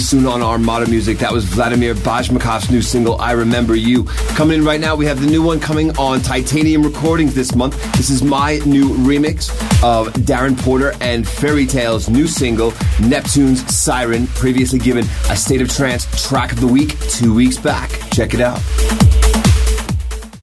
soon on Armada Music. That was Vladimir Bashmakov's new single, I Remember You. Coming in right now, we have the new one coming on Tytanium Recordings this month. This is my new remix of Darren Porter and Ferry Tayle's new single, Neptune's Siren, previously given a State of Trance track of the week two weeks back. Check it out.